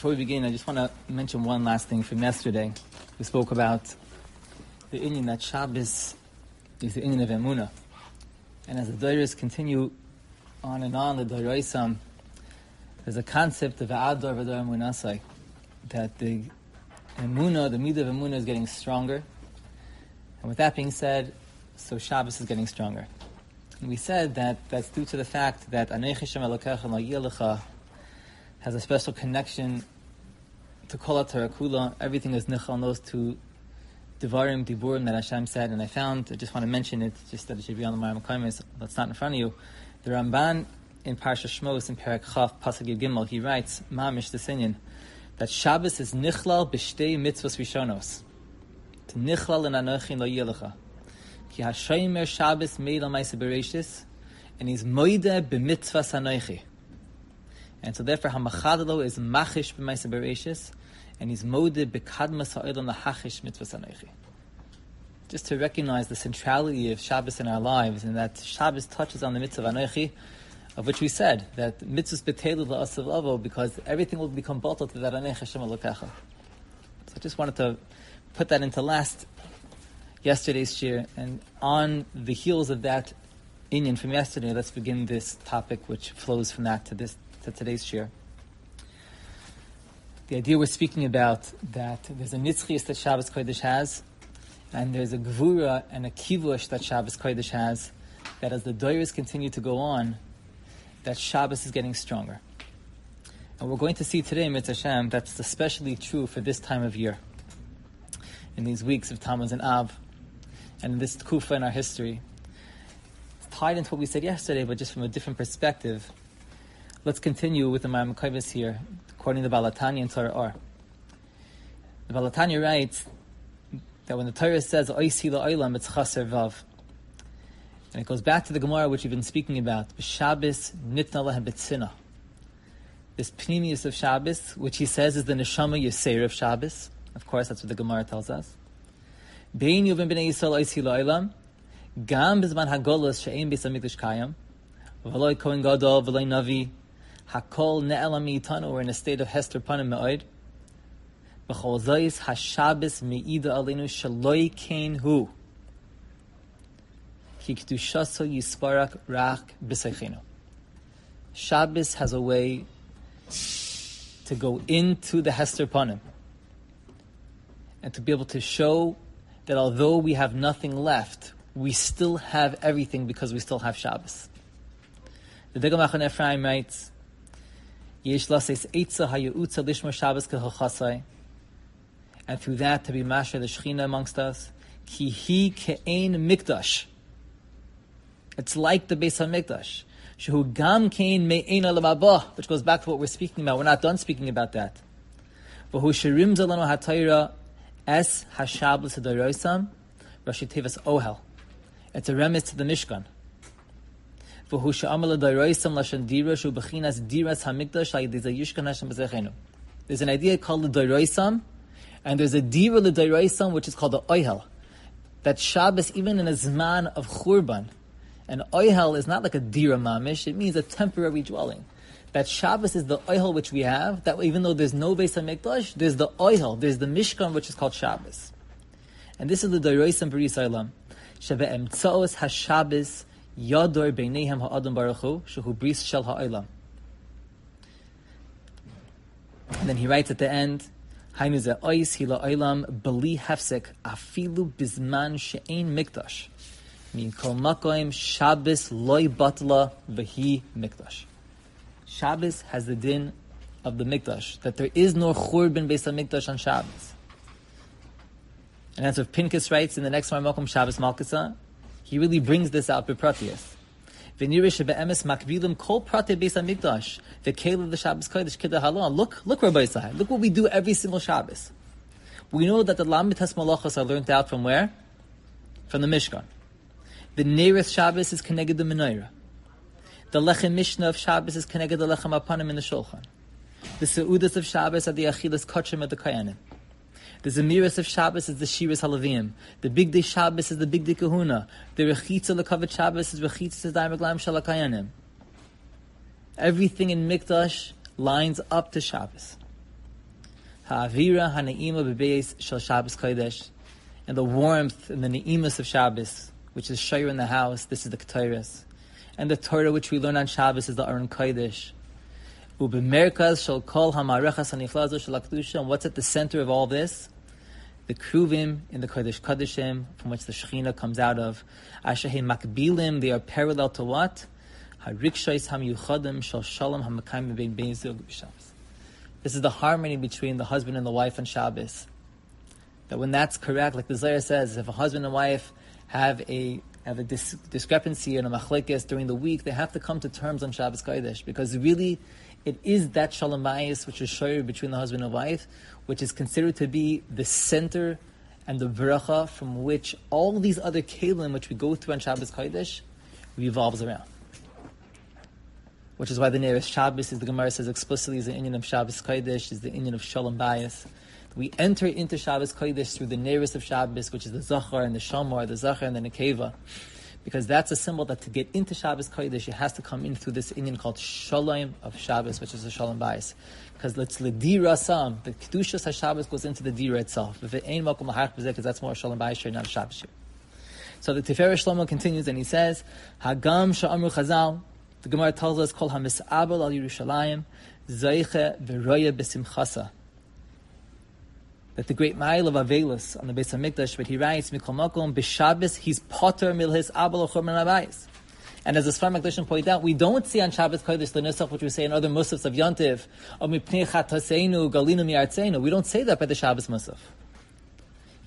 Before we begin, I just want to mention one last thing from yesterday. We spoke about the inyan that Shabbos is the inyan of Emuna. And as the Doiras continue on and on, the Doiraisam, there's a concept of Adar Vadar Emunasai, that the Emuna, the Midah of Emuna is getting stronger. And with that being said, so Shabbos is getting stronger. And we said that that's due to the fact that Aneich Hashem Elokecha has a special connection to Kol Tarakula. Everything is nichal on those two Devarim, Diburim that Hashem said, and I found, I just want to mention it, just that it should be on the Maram Kaimis, that's not in front of you. The Ramban in Parsha Shmos in Perak Chaf, Pasuk Gimel, he writes, Mamish the Sinyan, that Shabbos is nichlal b'shtei mitzvos rishonos. To nichlal in anochin lo yilecha. Ki hashaymer Shabbos made on my and he's moide b'mitzvas anochi. And so therefore, Hamachadalo is machish b'maisa bereshis, and he's moded bekadmas ha'olam lahachish mitzvah sanechi. Just to recognize the centrality of Shabbos in our lives, and that Shabbos touches on the mitzvah anechi, of which we said that mitzvahs betelu la'asav lavo, because everything will become bottled to that anechi Hashem alokecha. So I just wanted to put that into last yesterday's year, and on the heels of that inyan from yesterday, let's begin this topic which flows from that to this to today's share. The idea we're speaking about that there's a nitzchias that Shabbos Kodesh has, and there's a gvura and a kivush that Shabbos Kodesh has, that as the doyers continue to go on, that Shabbos is getting stronger. And we're going to see today, Mitzvah Hashem, that's especially true for this time of year. In these weeks of Tammuz and Av, and this kufa in our history. It's tied into what we said yesterday, but just from a different perspective. Let's continue with the Maimakavis here, according to the Baal HaTanya and Torah Or. The Baal writes that when the Torah says Oisi la'olam, it's chaser vav. And it goes back to the Gemara which we've been speaking about. Shabbos nitna lahem betzina. This pnimius of Shabbos, which he says is the neshama yaseir of Shabbos. Of course, that's what the Gemara tells us. Bein yuvim b'nei Yisrael oisi la'olam. Gam bizman hagolos she'ein bis hamikdash kayam. V'loi kohen gadol, v'loi navi, Hakol ne'elam itanu, we're in a state of Hester Panim Me'oid. B'chol zayis hashabis me'ida alinu shaloi kein hu. Ki k'dushaso yisparak rak b'seichenu. Shabbos has a way to go into the Hester Panim and to be able to show that although we have nothing left, we still have everything because we still have Shabbos. The Degel Machaneh Ephraim writes, And through that to be masher the Shechina amongst us. Ki hi mikdash. It's like the Beis Hamikdash. Shehu gam kein me'ein alamabah, which goes back to what we're speaking about. We're not done speaking about that. V'hu shirim zalanu hatayra es hashablis hadaroisam rashi tevas ohel. It's a remiss to the Mishkan. There's an idea called the Dairoisam, and there's a Dira the Dairoisam which is called the Oihel. That Shabbos, even in a Zman of Churban, and Oihel is not like a Dira Mamish, it means a temporary dwelling. That Shabbos is the Oihel which we have, that even though there's no Beis HaMikdash, there's the Oihel, there's the Mishkan which is called Shabbos. And this is the Dairoisam B'Ris Olam. Shebe'em Tzoos HaShabbos Yador beinehem ha'adam baruchu shehu bris shel ha'olam. And then he writes at the end, Hainu ze ois hila olam beli hefsek afilu bizman she'ein mikdash. Min kol makoim Shabbos loy batla v'hi mikdash. Shabbos has the din of the mikdash, that there is no churban based on mikdash on Shabbos. And that's what Pinkus writes in the next one, Malcolm Shabbos Malkasa, he really brings this out bepratius. V'nirish be'emes makbilim kol prate beis hamikdash v'kele the Shabbos kodesh kida halon. Look, look, Rabbi Yisrael. Look what we do every single Shabbos. We know that the lamitas malachos are learned out from where? From the Mishkan. The nearest Shabbos is connected the menorah. The lechem mishnah of Shabbos is connected the lechem apanim in the shulchan. The seudas of Shabbos are the achilas kachim at the kayanim. The Zemiris of Shabbos is the Shiras Halavim. The Big Day Shabbos is the Big Day Kahuna. The Rechitza Lekavet Shabbos is Rechitza Daimaglam Shalakayanim. Everything in Mikdash lines up to Shabbos. Ha'avira ha'ne'ima bebeis shel Shabbos Kodesh. And the warmth and the ne'imus of Shabbos, which is Shayr in the house, this is the Ketores. And the Torah which we learn on Shabbos is the Aron Kodesh. Shall call hamarechas. And what's at the center of all this? The kruvim in the Kodesh Kodeshim, from which the Shechina comes out of. Ashahe makbilim, they are parallel to what? Hamyuchadim shal shalom hamakayim. This is the harmony between the husband and the wife on Shabbos. That when that's correct, like the Zohar says, if a husband and wife have a have a dis- discrepancy in a machlekes during the week, they have to come to terms on Shabbos Kodesh because really, it is that shalom bayis which is shared between the husband and wife, which is considered to be the center and the bracha from which all these other kalim which we go through on Shabbos Kodesh revolves around which is why the nearest Shabbos is the Gemara says explicitly is the inyan of Shabbos Kodesh, is the inyan of Shalom Bayis. We enter into Shabbos Kodesh through the nearest of Shabbos, which is the Zachar and the Shamar, the Zachar and the Nekeva. Because that's a symbol that to get into Shabbos Kodesh, you has to come in through this inyan called Shalom of Shabbos, which is the Shalom Bayis. Because let's Ledira Sam, the Kedushas HaShabbos goes into the Dira itself. If it ain't Lahach because that's more Shalom Bayis, not a Shabbos So the Tiferet Shlomo continues and he says, Hagam Sha'amru Chazal, the Gemara tells us, "Kol hamisabel al Yerushalayim, zeiche v'roya b'simchasa." That the great mile of Avelus on the base of Mikdash, but he writes, "Mikol makom b'Shabbos he's potter mil his abel ochorman abayis." And as the Sfar Makdashim point out, we don't see on Shabbos Kodesh the Nusach, which we say in other Musafs of Yontiv, or Mipnei Galinu Miartseinu. We don't say that by the Shabbos Musaf.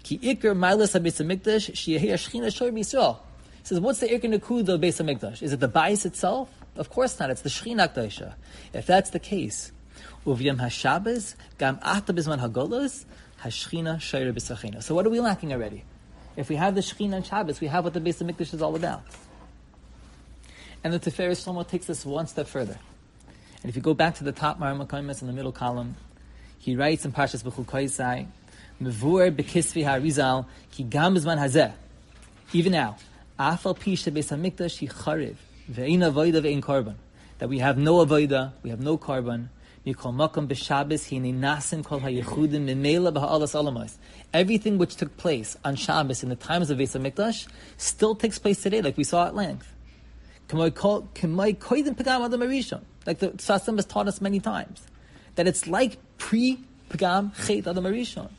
Ki Iker Milas HaBis HaMikdash, Shiyahei Ashchina Shor B'Yisrael. He says, what's the Iker Nakud of Beis? Is it the Bais itself? Of course not. It's the Shechina Kdaisha. If that's the case, Uviyam HaShabbos, Gam Ata HaGolos, HaShechina Shayra B'Sachina. So what are we lacking already? If we have the Shechina and Shabbos, we have what the Beis HaMikdash is all about. And the Tiferes Shlomo takes this one step further. And if you go back to the top Maramakamis in the middle column, he writes in Parshas B'chukoisai, Mevur B'kisvi HaRizal, Ki Gam Bizman Hazeh. Even now, Afal Pisha Beis HaMikdash Hi Chariv, Ve'in avoida ve'in korban. That we have no avoida, we have no korban. Everything which took place on Shabbos in the times of Beis Hamikdash still takes place today, like we saw at length. Like the Sasim has taught us many times. That it's like pre-Pagam Chet Adam Arishon.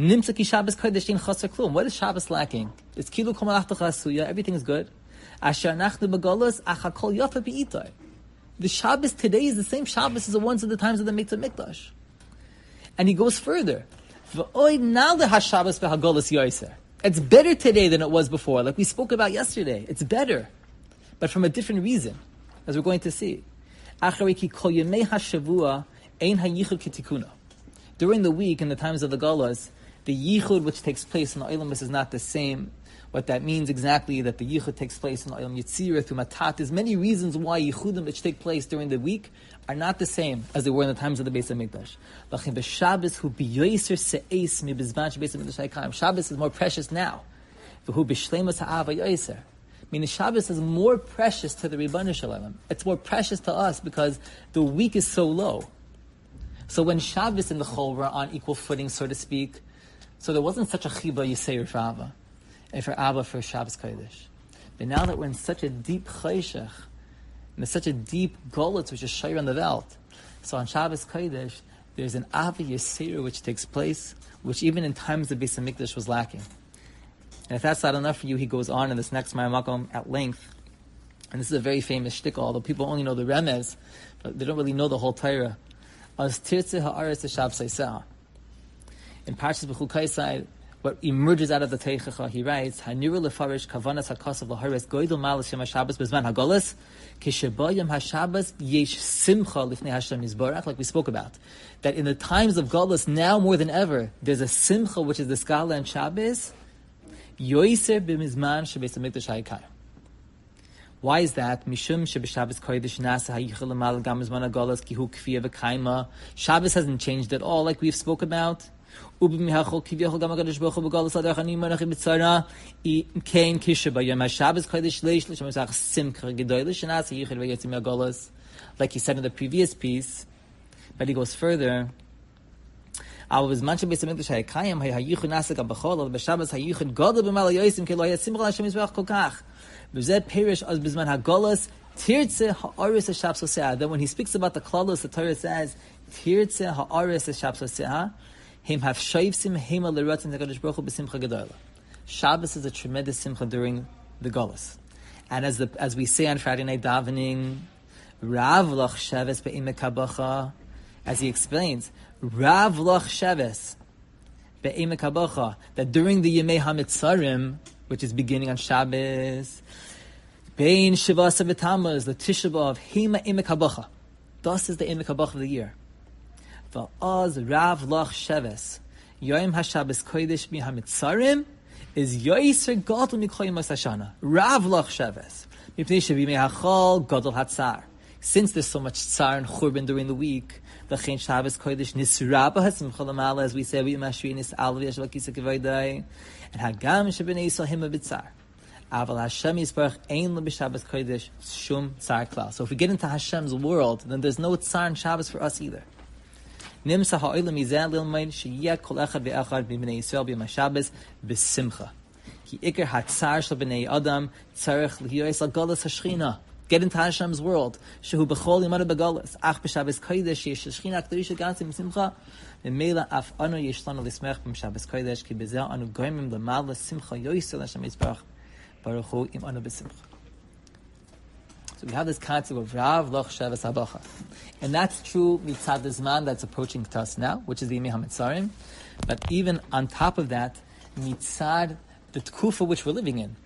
Nimsa ki Shabbos Kodesh in Chaser Klum. What is Shabbos lacking? It's Kilu Kol Malach Everything is good. Asher nachnu begolos achakol yafa be'itai. The Shabbos today is the same Shabbos as the ones at the times of the Mikdash Mikdash. And he goes further. It's better today than it was before, like we spoke about yesterday. It's better, but from a different reason, as we're going to see. During the week, in the times of the Golas, the yichud which takes place in the Olamus is not the same what that means exactly, that the yichud takes place in Ayom Yitzirah through Matat. There's many reasons why yichudim which take place during the week are not the same as they were in the times of the Beis Hamikdash. Shabbos is more precious now. Meaning Shabbos is more precious to the Ribbana Shalom. It's more precious to us because the week is so low. So when Shabbos and the Chol were on equal footing, so to speak, so there wasn't such a chiba Yisayir for Abba and for Abba for Shabbos Kodesh. But now that we're in such a deep chayshach, and there's such a deep golitz which is shayr on the Welt, so on Shabbos Kodesh, there's an Abba Yisir which takes place, which even in times of Beis Hamikdash was lacking. And if that's not enough for you, he goes on in this next Mayamakom at length. And this is a very famous shtickle, although people only know the Remez, but they don't really know the whole Torah. In Parshas B'chukaisai, what emerges out of the Teichacha, he writes, Haniru lefarish kavanas lahares goydel malas yom HaShabbos bezman hagolas, kishabayim HaShabbos yesh simcha lifnei Hashem yizborach, like we spoke about. That in the times of Golas, now more than ever, there's a simcha, which is the Skala and Shabbos, yoiser b'mizman shebeis HaMikdash ha'ikar. Why is that? Mishum shebeshabbos kodesh nasa hayichel amal gam izman hagolas kihu kfiya v'kaima. Shabbos hasn't changed at all, like we've spoke about. ובמיהחול כביכול גם הקדוש ברוך הוא בגולס הדרך אני מנחים בצרה כן כשביום השבס קודש ליש לשם מסך שמחה גדולה שנעשה ייחד ויצא מהגולס like he said in the previous piece but he goes further אבל בזמן שבית המקדש היה קיים, היה הייחוד נעשה גם בחול, אבל בשבת הייחוד גודל במעלה יויסים, כי לא היה שמחה להשם יזבח כל כך. וזה פירש אז בזמן הגולס, תרצה האורס השבסוסיה. Then when he speaks about the klalos, the Torah says, תרצה האורס Heim have Baruch Hu b'simcha gedola. Shabbos is a tremendous simcha during the Golas, and as the as we say on Friday night davening, Rav Lach Sheves be'imekabacha, as he explains, Rav Lach Sheves be'imekabacha, that during the Yemei Hamitzarim, which is beginning on Shabbos, Bein Shiva Savitamas, the Tisha hima Hema Imekabacha. Thus is the Imekabacha of the year. Va'az Rav Loch Sheves, Yom HaShabbos Kodesh Mi HaMitzarim, is Yoiser Gadol Mikoyim Hashana. Rav Loch Sheves. Mipnei Shavimei Hachol Gadol Hatzar. Since there's so much tzar and churban during the week, the Chen Shabbos Kodesh Nisraba Hasimcha Lamala, as we say, we Mashri Nis Alvi Yashal Kisa Kevaydai, and Hagam Shabinei Yisrael Hima B'tzar. Aval Hashem Yisbarach Ein Lo B'Shabbos Kodesh Shum Tsar Klal. So if we get into Hashem's world, then there's no tzar and Shabbos for us either. Nimsa ha'olam mizan lilmaid kol echad Yisrael b'simcha. Ki hatzar b'nei Adam golas hashchina. Get into Hashem's world. Shehu b'chol b'golas. Ach kodesh yesh shchina k'darish gansim b'simcha. Memela af anu b'Shabbos kodesh ki b'zeh anu goyimim l'mal simcha yoyisel Hashem Yisbarach Baruch Hu im anu b'simcha. So we have this concept of Rav Loch Sheves Habacha. And that's true mitzad Zman that's approaching us now, which is the Yimei HaMitzarim. But even on top of that, mitzad the tkufa which we're living in.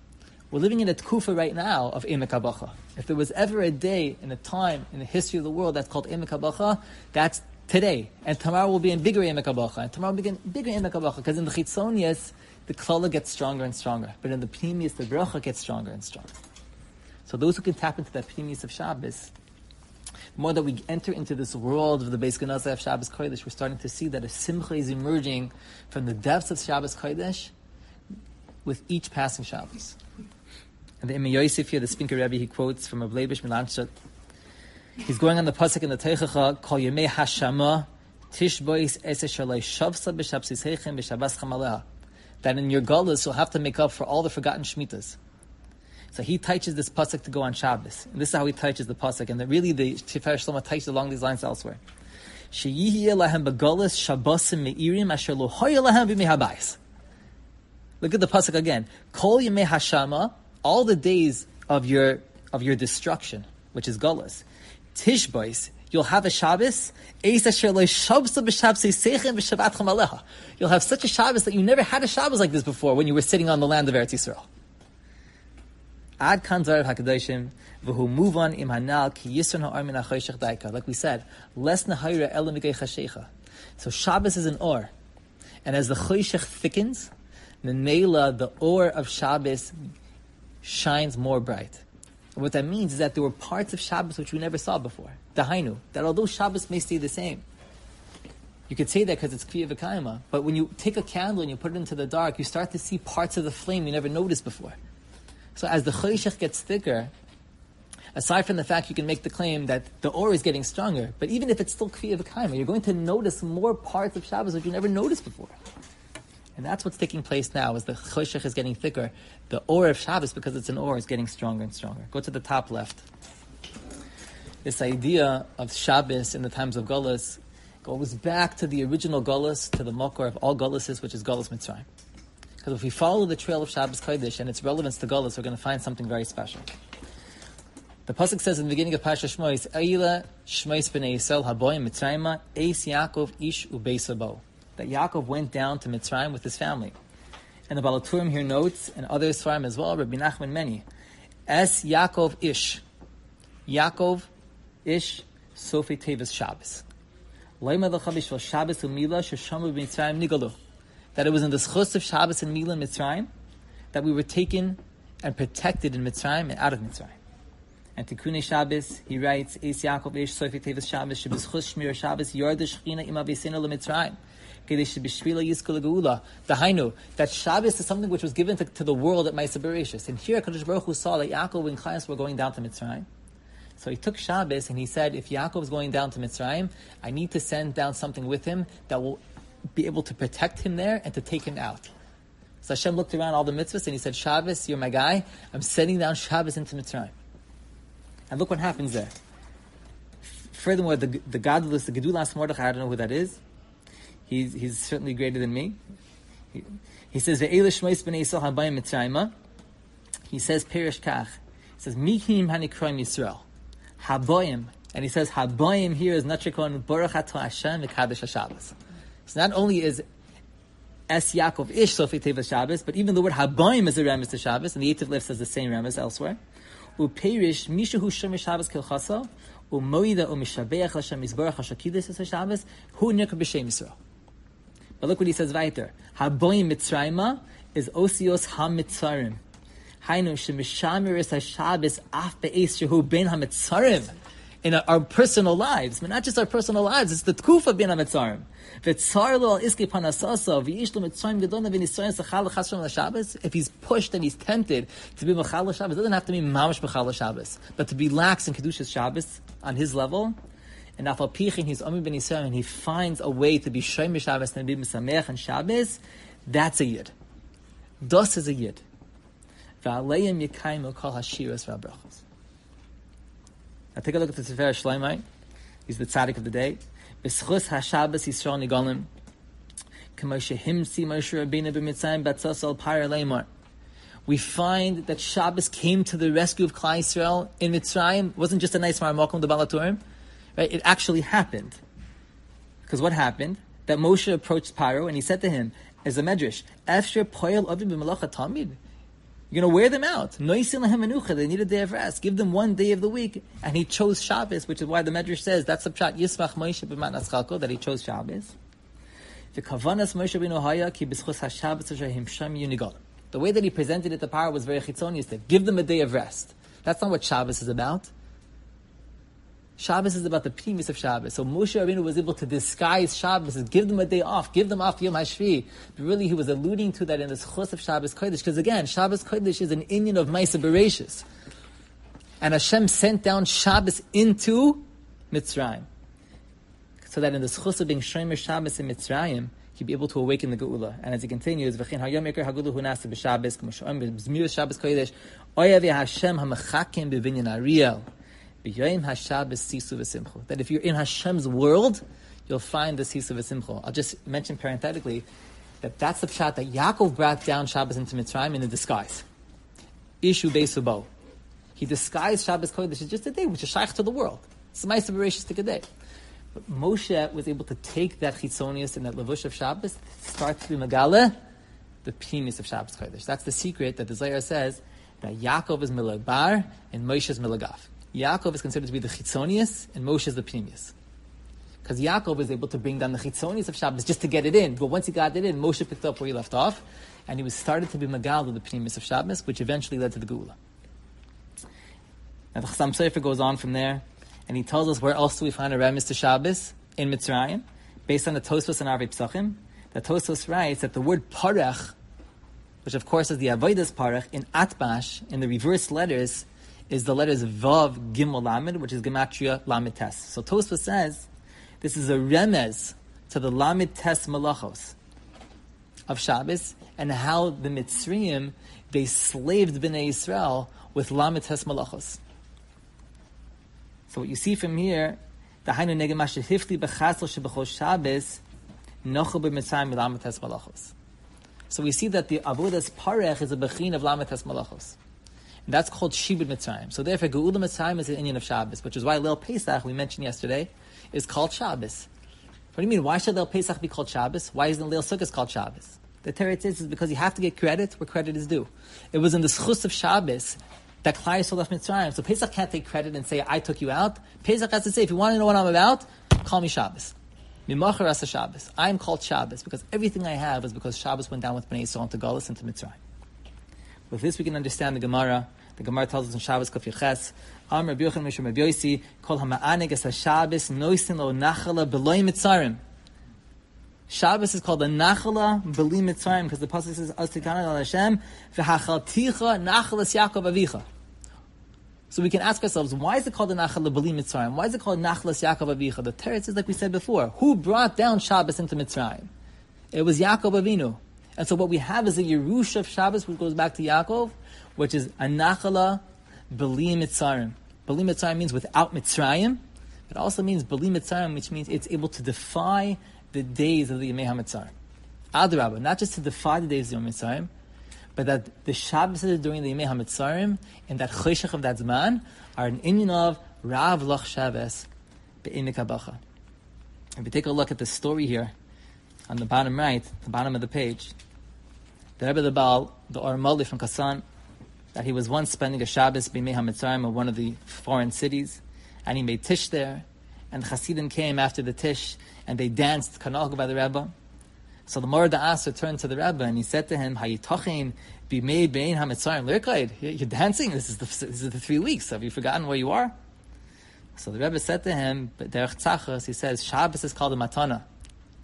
We're living in a tkufa right now of Emek HaBacha. If there was ever a day in a time in the history of the world that's called Emek HaBacha, that's today. And tomorrow will be in bigger Emek HaBacha. And tomorrow will be in bigger Emek HaBacha. Because in the Chitzonias, the klala gets stronger and stronger. But in the Pnimius, the bracha gets stronger and stronger. So those who can tap into that Pnimius of Shabbos, the more that we enter into this world of the Beis Ganazah of Shabbos Kodesh, we're starting to see that a simcha is emerging from the depths of Shabbos Kodesh with each passing Shabbos. And the Imrei Yosef here, the Spinker Rebbe, he quotes from a Bleibish Milanchot. He's going on the pasuk in the Teichacha, Kol Yemei Hashama, Tishbois Ese Shalei Shavsa B'Shabsis Heichem B'Shabbos Chamaleha. That in your gullahs you'll have to make up for all the forgotten Shemitas. So he teaches this pasuk to go on Shabbos. And this is how he teaches the pasuk. And that really the Tifer Shlomo teaches along these lines elsewhere. Look at the pasuk again. Kol yemei hashama, all the days of your of your destruction, which is gullus. Tishbois, you'll have a Shabbos. You'll have such a Shabbos that you never had a Shabbos like this before when you were sitting on the land of Eretz Yisrael. Ad kan zarav hakadoshim v'hu move on im hanal ki yisron ha'ar min daika. Like we said, less nahayra elam chashecha. So Shabbos is an or, and as the choshech thickens, the neila, the or of Shabbos shines more bright. And what that means is that there were parts of Shabbos which we never saw before. Dahainu, that although Shabbos may stay the same, you could say that because it's Kviya V'kaima, but when you take a candle and you put it into the dark, you start to see parts of the flame you never noticed before. So as the choshech gets thicker, aside from the fact you can make the claim that the or is getting stronger, but even if it's still kviya v'kaima, you're going to notice more parts of Shabbos that you never noticed before. And that's what's taking place now as the choshech is getting thicker. The or of Shabbos, because it's an or, is getting stronger and stronger. Go to the top left. This idea of Shabbos in the times of Gullus goes back to the original Gullus, to the Mokor of all Gulluses, which is Gullus Mitzrayim. Because if we follow the trail of Shabbos Kodesh and its relevance to Golas, we're going to find something very special. The pasuk says in the beginning of Pasha Shmois, "Eila Shmois b'nei Yisrael haboyim Mitzrayim Eis Yaakov ish ubeisabo." That Yaakov went down to Mitzrayim with his family, and the Baal HaTurim here notes, and others from as well, Rabbi Nachman many, Es Yaakov ish, Yaakov ish Sofi Tevis Shabbos. Leima l'chabish Shabbos umila sheshamu b'Mitzrayim nigalu that it was in the schus of Shabbos and Mila Mitzrayim that we were taken and protected in Mitzrayim and out of Mitzrayim. And Tikkun Shabbos, he writes, Eis Yaakov Eish Soifik Tevis Shabbos, Shabbos Chus Shmir Shabbos, Yor the Shechina Ima Vesina Le Mitzrayim. Hainu, that Shabbos is something which was given to, to the world at Maisa Bereshis. And here Kadosh Baruch Hu saw that Yaakov and Chayas were going down to Mitzrayim. So he took Shabbos and he said, if Yaakov is going down to Mitzrayim, I need to send down something with him that will be able to protect him there and to take him out. So Hashem looked around all the mitzvahs and he said, Shabbos, you're my guy. I'm sending down Shabbos into Mitzrayim. And look what happens there. Furthermore, the, the godless, the Gedulas Mordechai, I don't know who that is. He's, he's certainly greater than me. He, he says. He says, Perish Kach. He says, Mikim hanikroim Yisrael. Habayim. And he says, Habayim here is Natrikon Baruch Ato Hashem V'kadosh HaShabbos. So not only is Es Yaakov Ish Sofi Teva Shabbos, but even the word Habayim is a remes to Shabbos, and the Yetev Lev says the same remes elsewhere. Uperish Mishahu Shomer Shabbos Kilchasa, Umoida Umishabeach Hashem Yisbarach HaShakidus Es Shabbos, Hu Nikr B'Shem Yisrael. But look what he says weiter. Habayim Mitzrayma is Osios HaMitzarim. Hainu Shemishamir Es HaShabbos Af Be'ez Shehu Ben HaMitzarim in our, personal lives, but not just our personal lives. It's the tkufa bin l'shabbos. If he's pushed and he's tempted to be mechal l'shabbos, it doesn't have to be mamash mechal l'shabbos, but to be lax in kedushas Shabbos on his level. And afal pichin, he's omi ben Yisrael, and he finds a way to be shoym Shabbos and be misamech and Shabbos. That's a yid. Das is a yid. V'abrachos. Now take a look at the Sefer Shloimei. He's the tzaddik of the day. B'schus Yisrael leimor. We find that Shabbos came to the rescue of Klal Yisrael in Mitzrayim. It wasn't just a nice marmokum the Baal HaTurim. Right? It actually happened. Because what happened? That Moshe approached Paro and he said to him, as a medrash, After poyel avim b'malacha tamid. You're going to wear them out. They need a day of rest. Give them one day of the week. And he chose Shabbos, which is why the Medrash says that's the pshat Yismach Moshe b'man that he chose Shabbos. The. The way that he presented it to power was very chitzoniistic. Give them a day of rest. That's not what Shabbos is about. Shabbos is about the premise of Shabbos. So Moshe Rabbeinu was able to disguise Shabbos give them a day off, give them off Yom HaShvi. But really he was alluding to that in this chus of Shabbos Kodesh. Because again, Shabbos Kodesh is an inyan of Maisa Bereshis. And Hashem sent down Shabbos into Mitzrayim. So that in this chus of being Shomer Shabbos in Mitzrayim, he'd be able to awaken the Geula. And as he continues, V'chin hayom hagulu hu b'Shabbos, k'moshoim b'zmir Shabbos Kodesh, oyav Hashem ha'mechakim b'vinyan Ariel. That if you're in Hashem's world, you'll find the Sisu v'simcha. I'll just mention parenthetically that that's the pshat that Yaakov brought down Shabbos into Mitzrayim in a disguise. Ishu Beisubo. He disguised Shabbos Kodesh as just a day, which is shaykh to the world. It's a nice a day. But Moshe was able to take that chitzonius and that levush of Shabbos, start to be megale, the penis of Shabbos Kodesh. That's the secret that the Zohar says that Yaakov is milagbar and Moshe is milagaf. Yaakov is considered to be the chitzonius and Moshe is the pnimius. Because Yaakov was able to bring down the chitzonius of Shabbos just to get it in. But once he got it in, Moshe picked up where he left off, and he was started to be Magal of the pnimius of Shabbos, which eventually led to the Geula. Now the Chassam Sofer goes on from there, and he tells us where else do we find a remes to Shabbos in Mitzrayim, based on the Tosfos and Arvei Psachim. The Tosfos writes that the word parach, which of course is the Avodas parach, in Atbash, in the reverse letters, is the letters Vav Gimel Lamed, which is Gematria Lamed Tes. So Tosfos says this is a remez to the Lamed Tes Malachos of Shabbos and how the Mitzrayim they slaved Bnei Israel with Lamed Tes Malachos. So what you see from here, the Hainu Negem Hifli Bechasl Shebechol Shabbos Nochel B'Mitzrayim Lamed Tes Malachos. So we see that the Avodas Parech is a Bechin of Lamed Tes Malachos. And that's called Shibud Mitzrayim. So therefore, Geula Mitzrayim is an inyan of Shabbos, which is why Leil Pesach, we mentioned yesterday, is called Shabbos. What do you mean? Why should Leil Pesach be called Shabbos? Why isn't Leil Sukkot called Shabbos? The teretz is, is because you have to get credit where credit is due. It was in the schus of Shabbos that Klal Yisrael left Mitzrayim. So Pesach can't take credit and say, I took you out. Pesach has to say, if you want to know what I'm about, call me Shabbos. Mimacharasa Shabbos. I am called Shabbos because everything I have is because Shabbos went down with Bnei Yisrael into Golis to Mitzrayim. With this, we can understand the Gemara the Gemara tells us in Shabbos Kaf Yeches, Am Rabbi Yochanan Mishra Rabbi Yosi, Kol HaMa'anig Es HaShabbos Noisin Lo Nachala Beloi Mitzarim. Shabbos is called the Nachala Beli Mitzrayim because the pasuk says Astikana Al Hashem v'Hachalticha Nachalas Yaakov Avicha. So we can ask ourselves, why is it called the Nachala Beli Mitzrayim? Why is it called Nachalas Yaakov Avicha? The teretz is like we said before. Who brought down Shabbos into Mitzrayim? It was Yaakov Avinu. And so what we have is a Yerush of Shabbos, which goes back to Yaakov, which is Anachala Beli Mitzrayim. Beli Mitzrayim means without Mitzrayim. It also means Beli Mitzrayim, which means it's able to defy the days of the Yemei HaMitzrayim. Adrabah, not just to defy the days of the Yemei HaMitzrayim, but that the Shabbos during the Yemei HaMitzrayim and that Cheshach of that Zman are an inyan of Rav Lach Shabbos Be'inik If we take a look at the story here, on the bottom right, the bottom of the page, the Rebbe the Baal, the Ormoli from Kasan, that he was once spending a Shabbos B'mei HaMitzrayim of one of the foreign cities, and he made Tish there, and Hasidim came after the Tish, and they danced Kanalga by the Rebbe. So the Morda Aser turned to the Rebbe, and he said to him, Hayitachin B'mei Bein HaMitzrayim Lirkaid, you're dancing, this is, the, this is the three weeks, have you forgotten where you are? So the Rebbe said to him, but Derech Tzachas, he says, Shabbos is called a matana.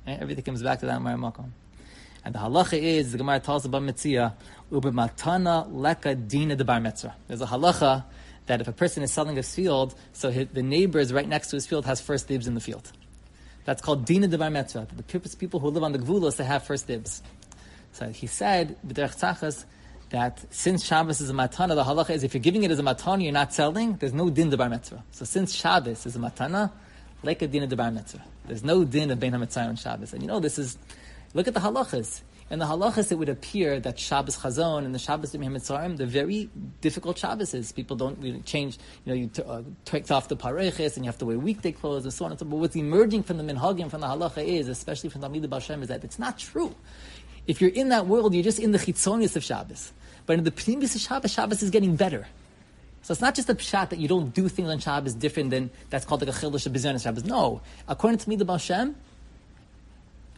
Everything comes back to that Makom. And the halacha is, the Gemara tells about Metzia, Uber matana leka dina de bar metzra. There's a halacha that if a person is selling his field, so his, the neighbors right next to his field has first dibs in the field. That's called dina de bar metzra. The people who live on the gvulos, they have first dibs. So he said, that since Shabbos is a matana, the halacha is if you're giving it as a matana, you're not selling, there's no din de bar. So since Shabbos is a matana, like a din of the bar metzra. There's no din of bein hamitzayim on Shabbos. And you know, this is, look at the halachas. In the halachas, it would appear that Shabbos Chazon and the Shabbos B'nai Mitzrayim, they're very difficult Shabbases. People don't really change, you know, you t- uh, take off the pareches and you have to wear weekday clothes and so on and so on. But what's emerging from the minhagim, from the halacha is, especially from Talmid Bashem, is that it's not true. If you're in that world, you're just in the chitzonius of Shabbos. But in the pnimis of Shabbos, Shabbos is getting better. So it's not just a pshat that you don't do things on Shabbos different than that's called like a childush of Shabbos. No, according to me, the Bashem,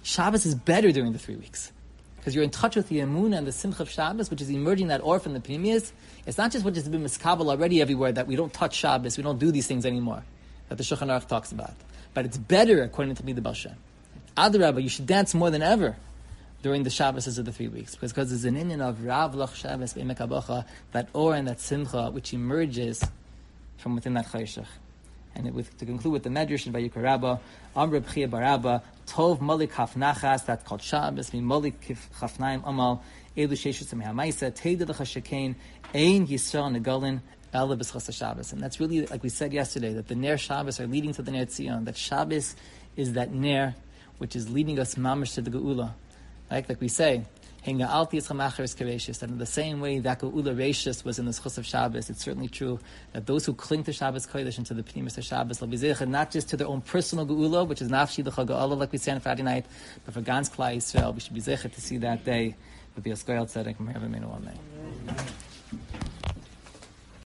Shabbos is better during the three weeks because you're in touch with the Amun and the Simcha of Shabbos, which is emerging that or from the Pnimius. It's not just what has been miskabel already everywhere that we don't touch Shabbos, we don't do these things anymore, that the Shulchan Aruch talks about. But it's better according to me, the Bashem. Adarabah, you should dance more than ever during the Shabbos of the three weeks, because, because there's an inyan of Rav Lach Shabbos Be'emekabacha, that or and that Simcha, which emerges from within that Chayshach. And with, to conclude with the Medrash in Vayikra Rabbah, Amr B'chia Barabba, Tov Malik Nachas, that's called Shabbos, Mi Malik Chafnaim Amal, Elu Sheshus Mehamaisa, Teda L'chashakain, Ein Yisrael Negalin, Ela B'schas Shabbos. And that's really, like we said yesterday, that the Ner Shabbos are leading to the Ner Tzion, that Shabbos is that Ner which is leading us mamish to the Geula. Right? Like we say, that in the same way that Geula Reishis was in the Schus of Shabbos, it's certainly true that those who cling to Shabbos Kodesh and to the Pnimis of Shabbos, not just to their own personal Geula, which is Nafshi the Chaga'ala, like we say on Friday night, but for Gans Klal Yisrael, we should be zeichet to see that day with the Askoyal Tzedek, Amen.